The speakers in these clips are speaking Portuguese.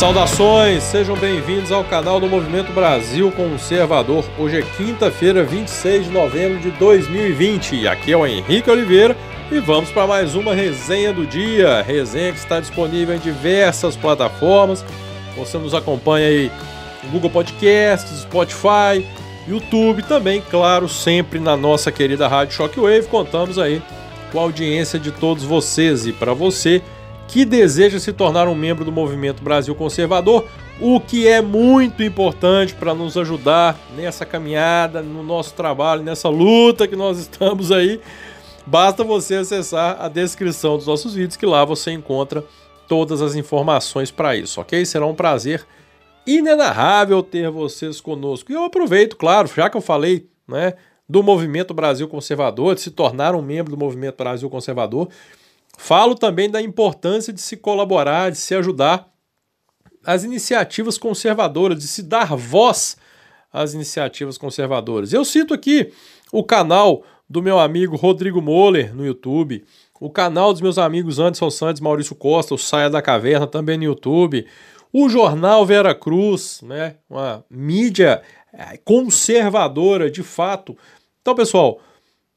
Saudações, sejam bem-vindos ao canal do Movimento Brasil Conservador. Hoje é quinta-feira, 26 de novembro de 2020. Aqui é o Henrique Oliveira e vamos para mais uma resenha do dia. Resenha que está disponível em diversas plataformas. Você nos acompanha aí no Google Podcasts, Spotify, YouTube, também, claro, sempre na nossa querida Rádio Shockwave. Contamos aí com a audiência de todos vocês e para você que deseja se tornar um membro do Movimento Brasil Conservador, o que é muito importante para nos ajudar nessa caminhada, no nosso trabalho, nessa luta que nós estamos aí. Basta você acessar a descrição dos nossos vídeos, que lá você encontra todas as informações para isso, ok? Será um prazer inenarrável ter vocês conosco. E eu aproveito, claro, já que eu falei né, do Movimento Brasil Conservador, de se tornar um membro do Movimento Brasil Conservador, Falo também da importância de se colaborar, de se ajudar às iniciativas conservadoras, de se dar voz às iniciativas conservadoras. Eu cito aqui o canal do meu amigo Rodrigo Moller no YouTube, o canal dos meus amigos Anderson Santos, Maurício Costa, o Saia da Caverna também no YouTube, o jornal Vera Cruz, né, uma mídia eh, conservadora de fato. Então, pessoal,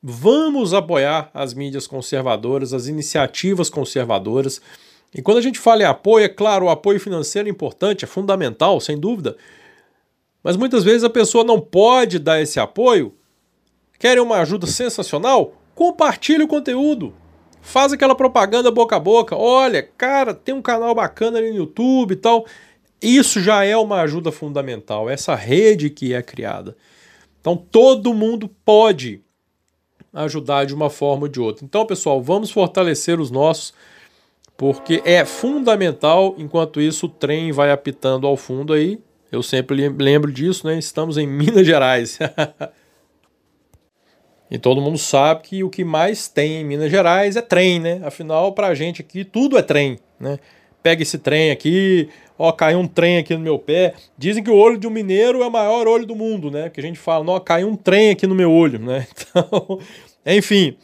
Vamos apoiar as mídias conservadoras, as iniciativas conservadoras. E quando a gente fala em apoio, é claro, o apoio financeiro é importante, é fundamental, sem dúvida. Mas muitas vezes a pessoa não pode dar esse apoio. Querem uma ajuda sensacional? Compartilhe o conteúdo. Faz aquela propaganda boca a boca. Olha, cara, tem um canal bacana ali no YouTube e tal. Isso já é uma ajuda fundamental, essa rede que é criada. Então todo mundo pode ajudar de uma forma ou de outra. Então, pessoal, vamos fortalecer os nossos, porque é fundamental. Enquanto isso, o trem vai apitando ao fundo aí. Eu sempre lembro disso, né? Estamos em Minas Gerais. e todo mundo sabe que o que mais tem em Minas Gerais é trem, né? Afinal, pra gente aqui, tudo é trem, né? Pega esse trem aqui, ó, caiu um trem aqui no meu pé. Dizem que o olho de um mineiro é o maior olho do mundo, né? Que a gente fala, ó, caiu um trem aqui no meu olho, né? Então, enfim.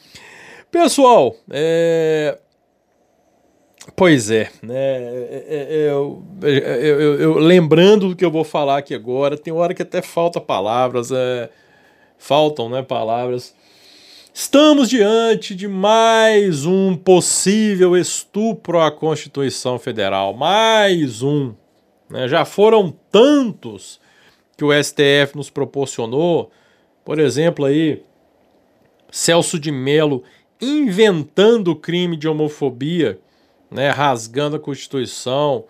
Pessoal, é... Pois é, né? É, é, é, eu, eu, eu, lembrando do que eu vou falar aqui agora, tem hora que até falta palavras, é, faltam né, palavras. Estamos diante de mais um possível estupro à Constituição Federal. Mais um. Né? Já foram tantos que o STF nos proporcionou. Por exemplo, aí, Celso de Mello inventando o crime de homofobia, né? rasgando a Constituição,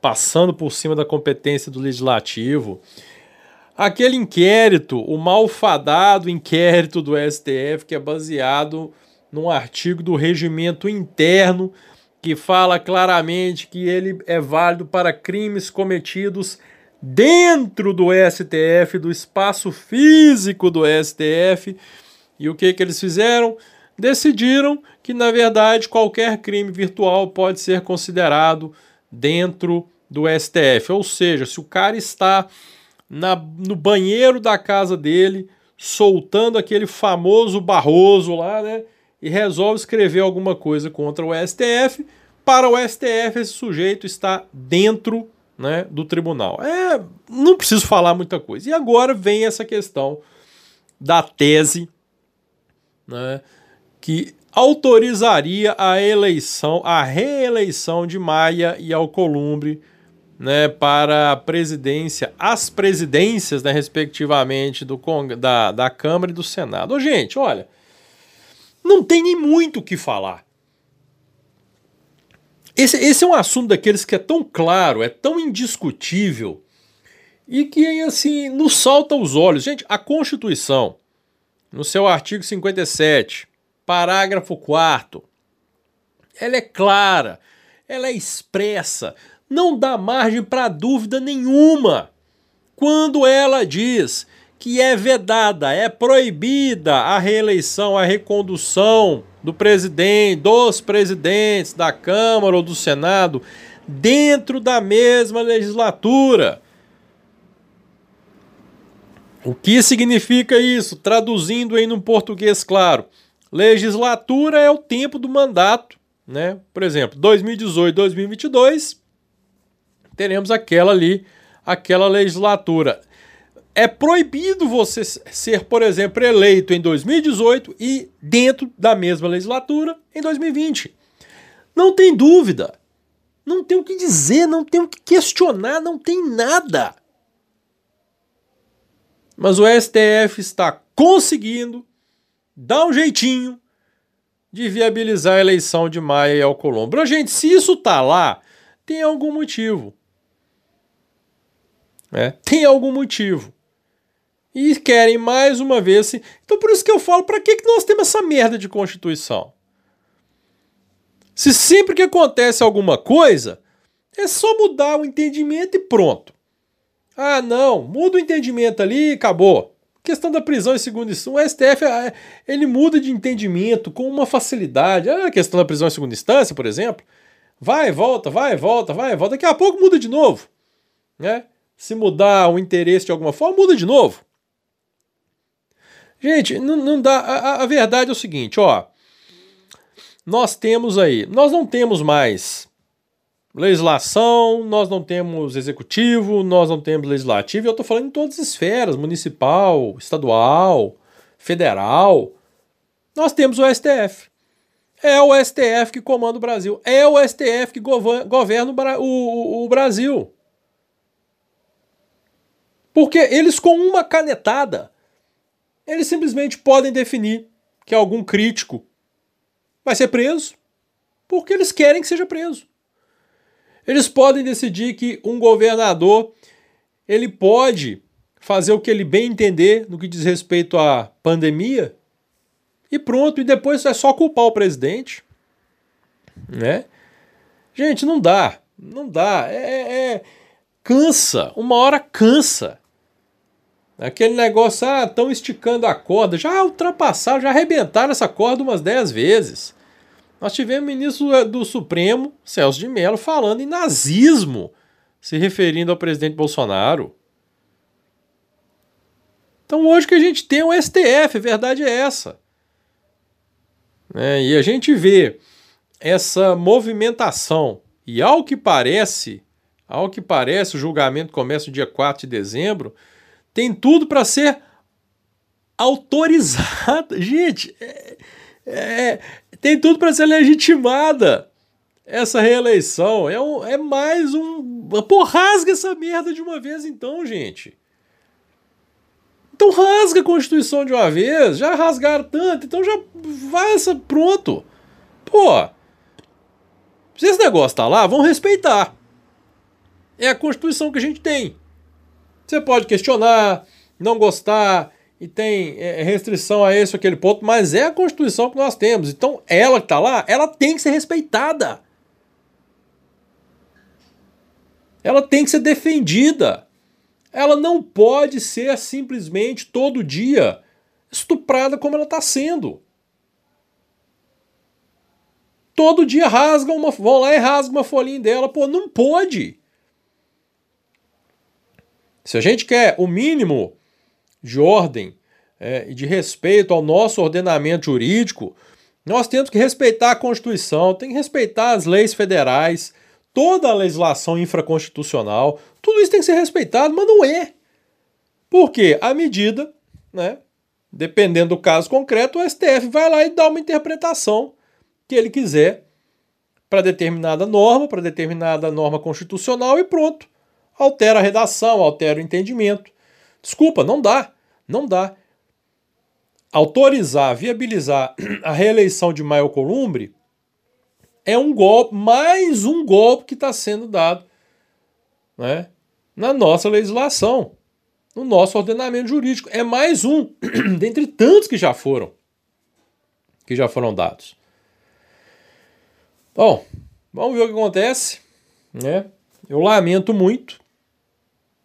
passando por cima da competência do Legislativo. Aquele inquérito, o malfadado inquérito do STF, que é baseado num artigo do regimento interno que fala claramente que ele é válido para crimes cometidos dentro do STF, do espaço físico do STF. E o que, que eles fizeram? Decidiram que, na verdade, qualquer crime virtual pode ser considerado dentro do STF. Ou seja, se o cara está na, no banheiro da casa dele, soltando aquele famoso Barroso lá, né? E resolve escrever alguma coisa contra o STF. Para o STF, esse sujeito está dentro né, do tribunal. É, não preciso falar muita coisa. E agora vem essa questão da tese né, que autorizaria a eleição, a reeleição de Maia e Alcolumbre né, para a presidência, as presidências, né, respectivamente, do, da, da Câmara e do Senado. Ô, gente, olha, não tem nem muito o que falar. Esse, esse é um assunto daqueles que é tão claro, é tão indiscutível e que, assim, nos salta aos olhos. Gente, a Constituição, no seu artigo 57, parágrafo 4 ela é clara, ela é expressa, não dá margem para dúvida nenhuma quando ela diz que é vedada, é proibida a reeleição, a recondução do presidente, dos presidentes da Câmara ou do Senado dentro da mesma legislatura. O que significa isso? Traduzindo em um português claro, legislatura é o tempo do mandato, né? Por exemplo, 2018, 2022 teremos aquela ali, aquela legislatura. É proibido você ser, por exemplo, eleito em 2018 e dentro da mesma legislatura em 2020. Não tem dúvida. Não tem o que dizer, não tem o que questionar, não tem nada. Mas o STF está conseguindo dar um jeitinho de viabilizar a eleição de Maia e Alcolumbre. Gente, se isso tá lá, tem algum motivo. É, tem algum motivo. E querem mais uma vez. Então por isso que eu falo, para que, que nós temos essa merda de Constituição? Se sempre que acontece alguma coisa, é só mudar o entendimento e pronto. Ah, não, muda o entendimento ali e acabou. Questão da prisão em segunda instância, o STF é, ele muda de entendimento com uma facilidade. Ah, a questão da prisão em segunda instância, por exemplo, vai, volta, vai, volta, vai, volta. Daqui a pouco muda de novo. Né? Se mudar o interesse de alguma forma, muda de novo. Gente, não, não dá. A, a verdade é o seguinte, ó. Nós temos aí, nós não temos mais legislação, nós não temos executivo, nós não temos legislativo, eu estou falando em todas as esferas, municipal, estadual, federal. Nós temos o STF. É o STF que comanda o Brasil. É o STF que governa o, o, o Brasil. Porque eles, com uma canetada, eles simplesmente podem definir que algum crítico vai ser preso porque eles querem que seja preso. Eles podem decidir que um governador ele pode fazer o que ele bem entender no que diz respeito à pandemia e pronto, e depois é só culpar o presidente, né? Gente, não dá, não dá, é, é, é cansa, uma hora cansa. Aquele negócio, ah, estão esticando a corda, já ultrapassaram, já arrebentaram essa corda umas 10 vezes. Nós tivemos o ministro do Supremo, Celso de Mello, falando em nazismo, se referindo ao presidente Bolsonaro. Então hoje que a gente tem o STF, a verdade é essa. É, e a gente vê essa movimentação, e ao que parece, ao que parece, o julgamento começa no dia 4 de dezembro, tem tudo para ser autorizada. Gente, é, é, tem tudo para ser legitimada essa reeleição. É, um, é mais um. Pô, rasga essa merda de uma vez então, gente. Então rasga a Constituição de uma vez. Já rasgaram tanto, então já vai essa. Pronto. Pô. Se esse negócio tá lá, vão respeitar. É a Constituição que a gente tem. Você pode questionar, não gostar, e tem é, restrição a esse ou aquele ponto, mas é a Constituição que nós temos. Então, ela que está lá, ela tem que ser respeitada. Ela tem que ser defendida. Ela não pode ser simplesmente todo dia estuprada como ela está sendo. Todo dia rasgam uma, vão lá e rasgam uma folhinha dela. Pô, não pode. Se a gente quer o mínimo de ordem é, e de respeito ao nosso ordenamento jurídico, nós temos que respeitar a Constituição, tem que respeitar as leis federais, toda a legislação infraconstitucional, tudo isso tem que ser respeitado, mas não é. Porque a medida, né, dependendo do caso concreto, o STF vai lá e dá uma interpretação que ele quiser para determinada norma, para determinada norma constitucional e pronto. Altera a redação, altera o entendimento. Desculpa, não dá. Não dá. Autorizar, viabilizar a reeleição de Maio Columbre é um golpe, mais um golpe que está sendo dado né, na nossa legislação, no nosso ordenamento jurídico. É mais um, dentre tantos que já foram, que já foram dados. Bom, vamos ver o que acontece. Né? Eu lamento muito,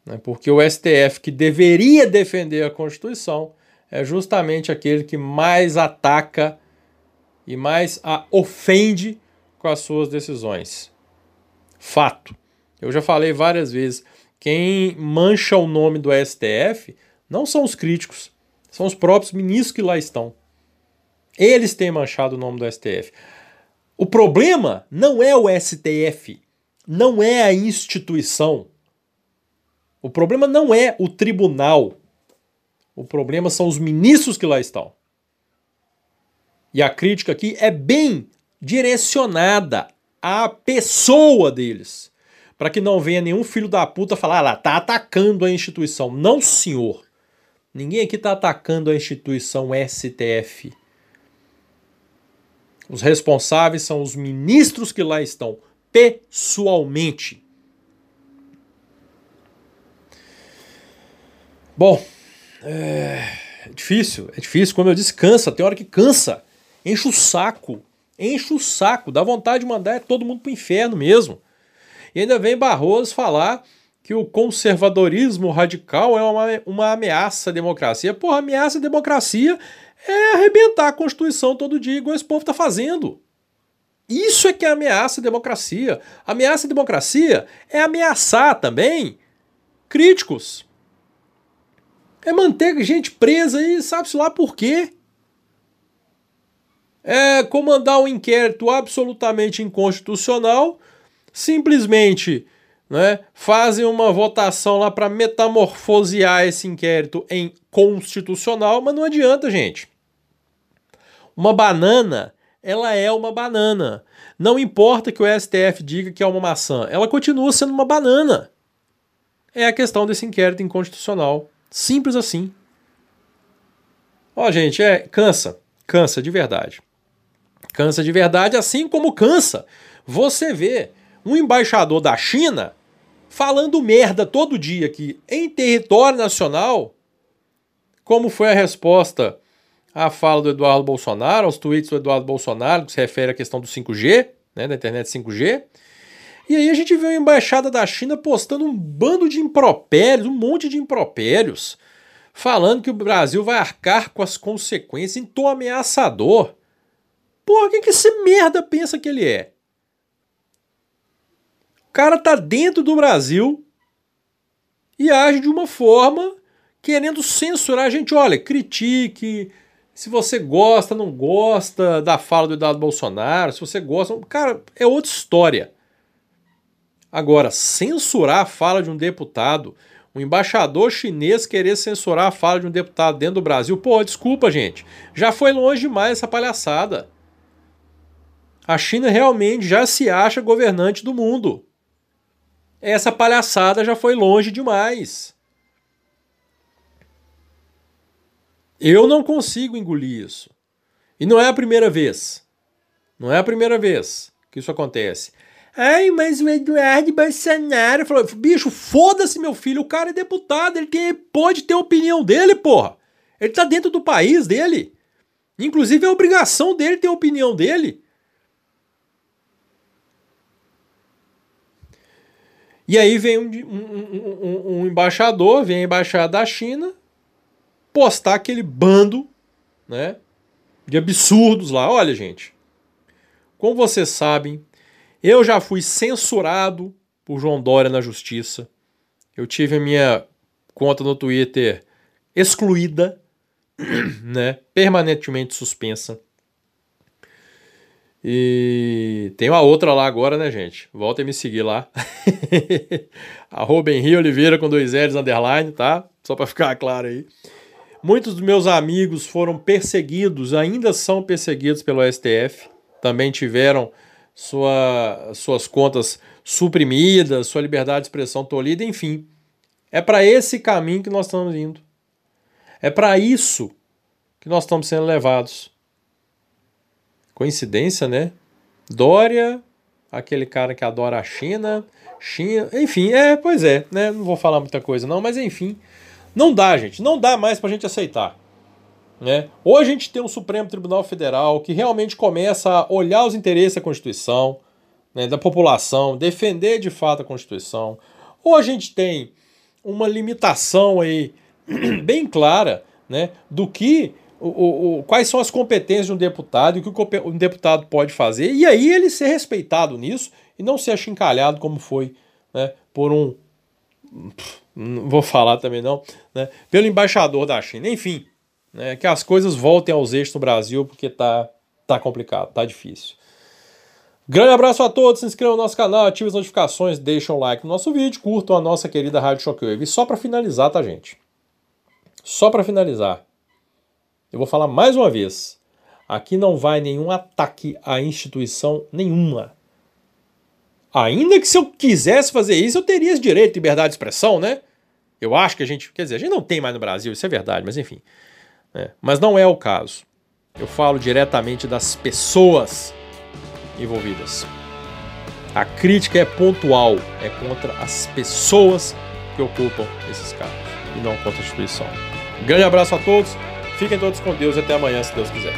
né? porque o STF, que deveria defender a Constituição, é justamente aquele que mais ataca e mais a ofende com as suas decisões. Fato. Eu já falei várias vezes. Quem mancha o nome do STF não são os críticos, são os próprios ministros que lá estão. Eles têm manchado o nome do STF. O problema não é o STF. não é a instituição. O problema não é o tribunal. O problema são os ministros que lá estão. E a crítica aqui é bem direcionada à pessoa deles. Para que não venha nenhum filho da puta falar, ah lá, tá atacando a instituição. Não, senhor. Ninguém aqui tá atacando a instituição STF. Os responsáveis são os ministros que lá estão, pessoalmente. Bom, é difícil, é difícil. Como eu disse, cansa. Tem hora que cansa. Enche o saco. Enche o saco. Dá vontade de mandar todo mundo pro inferno mesmo. E ainda vem Barroso falar que o conservadorismo radical é uma, uma ameaça à democracia. Porra, ameaça à democracia é arrebentar a Constituição todo dia, igual esse povo está fazendo. Isso é que é ameaça à democracia. Ameaça à democracia é ameaçar também críticos. É manter gente presa aí, sabe-se lá por quê. É comandar um inquérito absolutamente inconstitucional, simplesmente né, fazem uma votação lá para metamorfosear esse inquérito em constitucional, mas não adianta, gente. Uma banana, ela é uma banana. Não importa que o STF diga que é uma maçã, ela continua sendo uma banana. É a questão desse inquérito inconstitucional. Simples assim. Ó, gente, é cansa, cansa de verdade. Cansa de verdade, assim como cansa você vê um embaixador da China falando merda todo dia aqui em território nacional, como foi a resposta à fala do Eduardo Bolsonaro, aos tweets do Eduardo Bolsonaro, que se refere à questão do 5G, né, da internet 5G. E aí a gente vê a embaixada da China postando um bando de impropérios, um monte de impropérios, falando que o Brasil vai arcar com as consequências em tom ameaçador. Porra, quem que esse merda pensa que ele é? O cara tá dentro do Brasil e age de uma forma querendo censurar a gente. Olha, critique, se você gosta, não gosta da fala do Eduardo Bolsonaro, se você gosta. Cara, é outra história. Agora, censurar a fala de um deputado, um embaixador chinês querer censurar a fala de um deputado dentro do Brasil, pô, desculpa, gente. Já foi longe demais essa palhaçada. A China realmente já se acha governante do mundo. Essa palhaçada já foi longe demais. Eu não consigo engolir isso. E não é a primeira vez. Não é a primeira vez que isso acontece. Ai, mas o Eduardo Bolsonaro falou: bicho, foda-se, meu filho, o cara é deputado, ele tem, pode ter a opinião dele, porra. Ele tá dentro do país dele. Inclusive, é obrigação dele ter a opinião dele. E aí vem um, um, um, um, embaixador, vem a embaixada da China, postar aquele bando né, de absurdos lá. Olha, gente, como vocês sabem, eu já fui censurado por João Dória na justiça. Eu tive a minha conta no Twitter excluída, né, permanentemente suspensa. E tem uma outra lá agora, né, gente? Voltem me seguir lá. Arroba Henri Oliveira com dois L's underline, tá? Só para ficar claro aí. Muitos dos meus amigos foram perseguidos, ainda são perseguidos pelo STF. Também tiveram sua, suas contas suprimidas, sua liberdade de expressão tolhida, enfim. É para esse caminho que nós estamos indo. É para isso que nós estamos sendo levados. Coincidência, né? Dória, aquele cara que adora a China, China, enfim, é, pois é, né? Não vou falar muita coisa não, mas enfim, não dá, gente, não dá mais pra gente aceitar. Né? Ou a gente tem um Supremo Tribunal Federal que realmente começa a olhar os interesses da Constituição, né, da população, defender de fato a Constituição, ou a gente tem uma limitação aí bem clara né, do que o, o, quais são as competências de um deputado e o que um deputado pode fazer, e aí ele ser respeitado nisso e não ser achincalhado como foi né, por um. Não vou falar também não, né, pelo embaixador da China. Enfim, né, que as coisas voltem aos eixos no Brasil, porque tá, tá complicado, tá difícil. Grande abraço a todos, se inscrevam no nosso canal, ativem as notificações, deixem um like no nosso vídeo, curtam a nossa querida Rádio Shockwave. E só para finalizar, tá, gente? Só para finalizar, eu vou falar mais uma vez. Aqui não vai nenhum ataque à instituição nenhuma. Ainda que se eu quisesse fazer isso, eu teria esse direito de liberdade de expressão, né? Eu acho que a gente, quer dizer, a gente não tem mais no Brasil, isso é verdade, mas enfim. É, mas não é o caso. Eu falo diretamente das pessoas envolvidas. A crítica é pontual, é contra as pessoas que ocupam esses cargos e não contra a instituição. grande abraço a todos, fiquem todos com Deus e até amanhã, se Deus quiser.